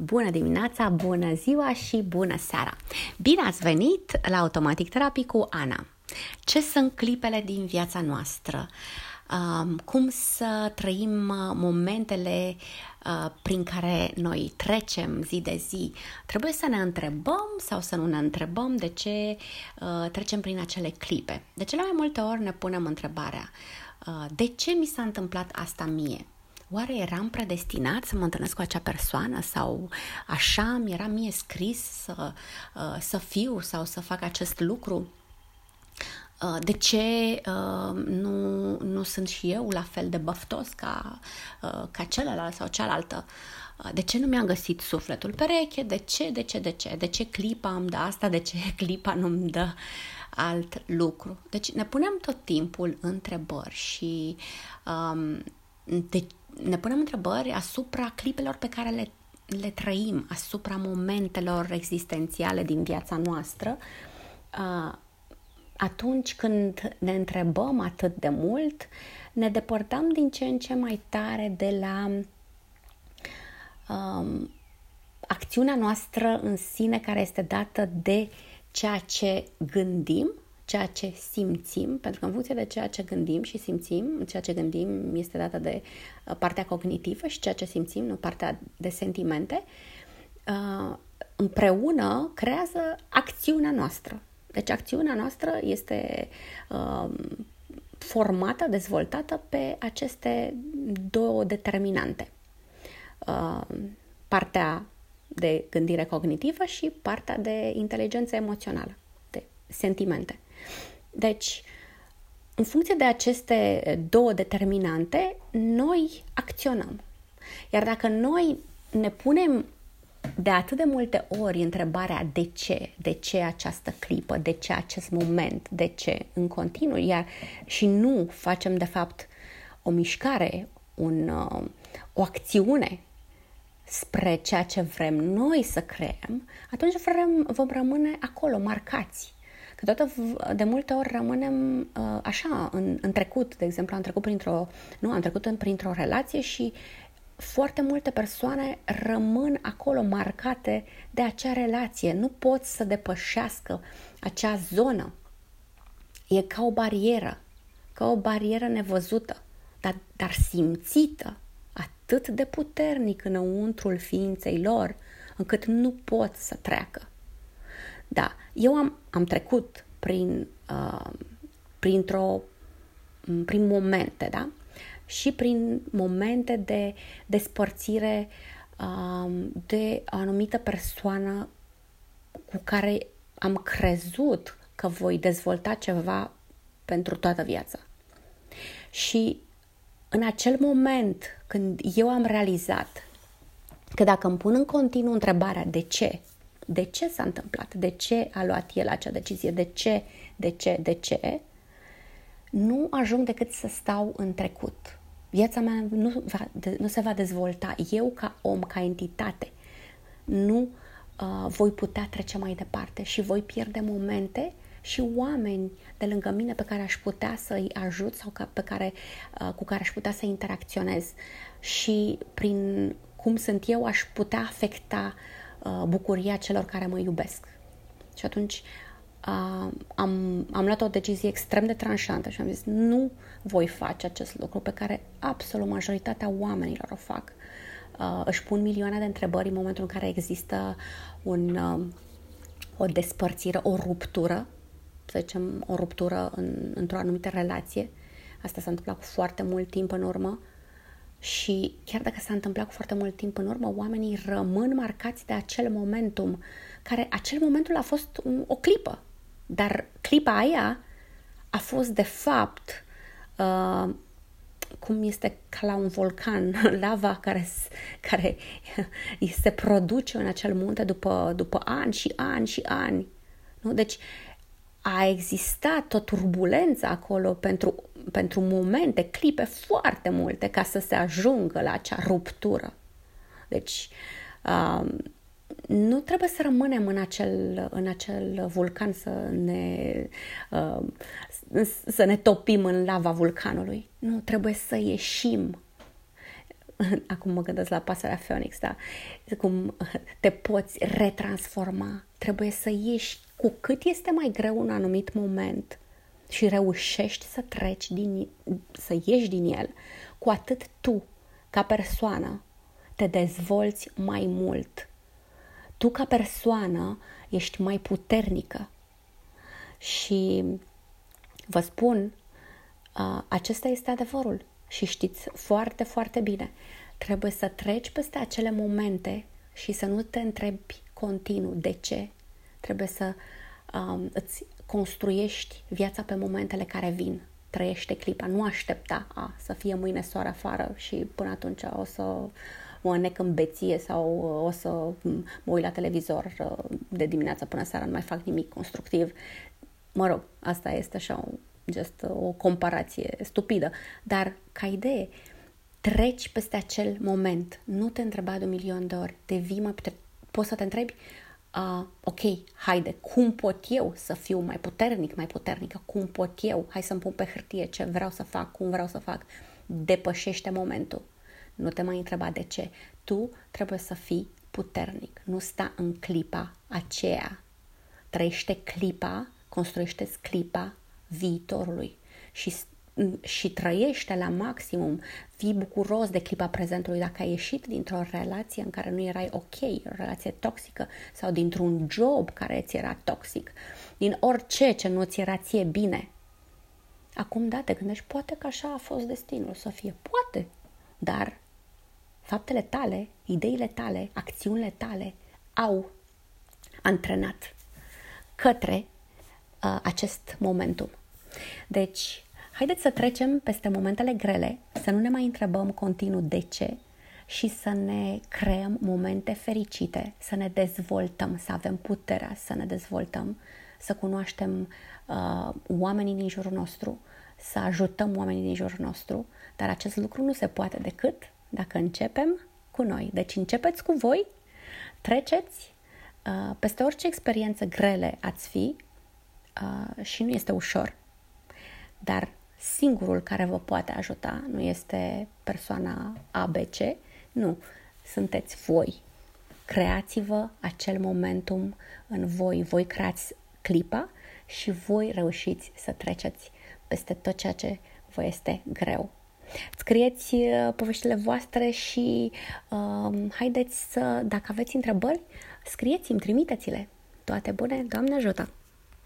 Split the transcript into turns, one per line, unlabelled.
Bună dimineața, bună ziua și bună seara! Bine ați venit la Automatic Therapy cu Ana. Ce sunt clipele din viața noastră? cum să trăim momentele prin care noi trecem zi de zi. Trebuie să ne întrebăm sau să nu ne întrebăm de ce trecem prin acele clipe. De cele mai multe ori ne punem întrebarea de ce mi s-a întâmplat asta mie? Oare eram predestinat să mă întâlnesc cu acea persoană sau așa mi era mie scris să, uh, să fiu sau să fac acest lucru? Uh, de ce uh, nu, nu sunt și eu la fel de băftos ca, ca celălalt sau cealaltă? De ce nu mi-am găsit sufletul pereche? De ce, de ce, de ce? De ce clipa îmi dă asta? De ce clipa nu-mi dă alt lucru? Deci ne punem tot timpul întrebări și um, de ne punem întrebări asupra clipelor pe care le, le trăim, asupra momentelor existențiale din viața noastră, atunci când ne întrebăm atât de mult, ne depărtăm din ce în ce mai tare de la um, acțiunea noastră în sine care este dată de ceea ce gândim ceea ce simțim, pentru că în funcție de ceea ce gândim și simțim, ceea ce gândim este dată de uh, partea cognitivă și ceea ce simțim, nu partea de sentimente, uh, împreună creează acțiunea noastră. Deci acțiunea noastră este uh, formată, dezvoltată pe aceste două determinante. Partea de gândire cognitivă și partea de inteligență emoțională, de sentimente. Deci, în funcție de aceste două determinante, noi acționăm. Iar dacă noi ne punem de atât de multe ori întrebarea de ce, de ce această clipă, de ce acest moment, de ce în continuu, iar și nu facem de fapt o mișcare, un, uh, o acțiune spre ceea ce vrem noi să creăm, atunci vrem, vom rămâne acolo, marcați. Câteodată de multe ori rămânem uh, așa, în, în trecut, de exemplu, am trecut printr-o, nu, am trecut în, printr-o relație și foarte multe persoane rămân acolo marcate de acea relație, nu pot să depășească acea zonă. E ca o barieră, ca o barieră nevăzută, dar, dar simțită atât de puternic înăuntrul ființei lor, încât nu pot să treacă. Da, eu am, am trecut prin, uh, printr-o, prin momente, da? Și prin momente de despărțire uh, de o anumită persoană cu care am crezut că voi dezvolta ceva pentru toată viața. Și în acel moment când eu am realizat că dacă îmi pun în continuu întrebarea de ce, de ce s-a întâmplat, de ce a luat el acea decizie, de ce, de ce, de ce, nu ajung decât să stau în trecut. Viața mea nu, va, nu se va dezvolta. Eu, ca om, ca entitate, nu uh, voi putea trece mai departe și voi pierde momente și oameni de lângă mine pe care aș putea să-i ajut sau ca, pe care, uh, cu care aș putea să interacționez. Și prin cum sunt eu, aș putea afecta uh, Uh, bucuria celor care mă iubesc. Și atunci uh, am, am luat o decizie extrem de tranșantă și am zis nu voi face acest lucru pe care absolut majoritatea oamenilor o fac. Uh, își pun milioane de întrebări în momentul în care există un, uh, o despărțire, o ruptură, să zicem, o ruptură în, într-o anumită relație. Asta s-a întâmplat cu foarte mult timp în urmă și chiar dacă s-a întâmplat cu foarte mult timp în urmă, oamenii rămân marcați de acel momentum, care acel momentul a fost un, o clipă. Dar clipa aia a fost de fapt uh, cum este ca la un volcan, lava care, care se produce în acel munte după, după ani și ani și ani. Nu? Deci a existat o turbulență acolo pentru pentru momente, clipe foarte multe ca să se ajungă la acea ruptură. Deci, uh, nu trebuie să rămânem în acel, în acel vulcan să ne, uh, să ne topim în lava vulcanului. Nu, trebuie să ieșim. acum mă gândesc la pasărea Phoenix, da, cum te poți retransforma, trebuie să ieși cu cât este mai greu un anumit moment și reușești să treci din, să ieși din el, cu atât tu, ca persoană, te dezvolți mai mult. Tu, ca persoană, ești mai puternică. Și vă spun, acesta este adevărul. Și știți foarte, foarte bine. Trebuie să treci peste acele momente și să nu te întrebi continuu de ce. Trebuie să um, îți construiești viața pe momentele care vin. Trăiește clipa, nu aștepta a, să fie mâine soare afară și până atunci o să mă înnec în beție sau o să mă uit la televizor uh, de dimineața până seara, nu mai fac nimic constructiv. Mă rog, asta este așa just o comparație stupidă, dar ca idee, treci peste acel moment, nu te întreba de un milion de ori, te vii mai puter... poți să te întrebi, uh, ok, haide, cum pot eu să fiu mai puternic, mai puternică, cum pot eu, hai să-mi pun pe hârtie ce vreau să fac, cum vreau să fac, depășește momentul. Nu te mai întreba de ce. Tu trebuie să fii puternic, nu sta în clipa aceea. Trăiește clipa, construiește clipa viitorului și, și trăiește la maximum, fii bucuros de clipa prezentului dacă ai ieșit dintr-o relație în care nu erai ok, o relație toxică sau dintr-un job care ți era toxic, din orice ce nu ți era ție bine. Acum, da, te gândești, poate că așa a fost destinul să fie, poate, dar faptele tale, ideile tale, acțiunile tale au antrenat către uh, acest momentum. Deci, haideți să trecem peste momentele grele, să nu ne mai întrebăm continuu de ce și să ne creăm momente fericite, să ne dezvoltăm, să avem puterea să ne dezvoltăm, să cunoaștem uh, oamenii din jurul nostru, să ajutăm oamenii din jurul nostru, dar acest lucru nu se poate decât dacă începem cu noi. Deci începeți cu voi, treceți uh, peste orice experiență grele ați fi uh, și nu este ușor, dar singurul care vă poate ajuta nu este persoana ABC, nu, sunteți voi. Creați-vă acel momentum în voi, voi creați clipa și voi reușiți să treceți peste tot ceea ce vă este greu. Scrieți uh, poveștile voastre și uh, haideți să, dacă aveți întrebări, scrieți-mi, trimiteți-le. Toate bune, Doamne ajută!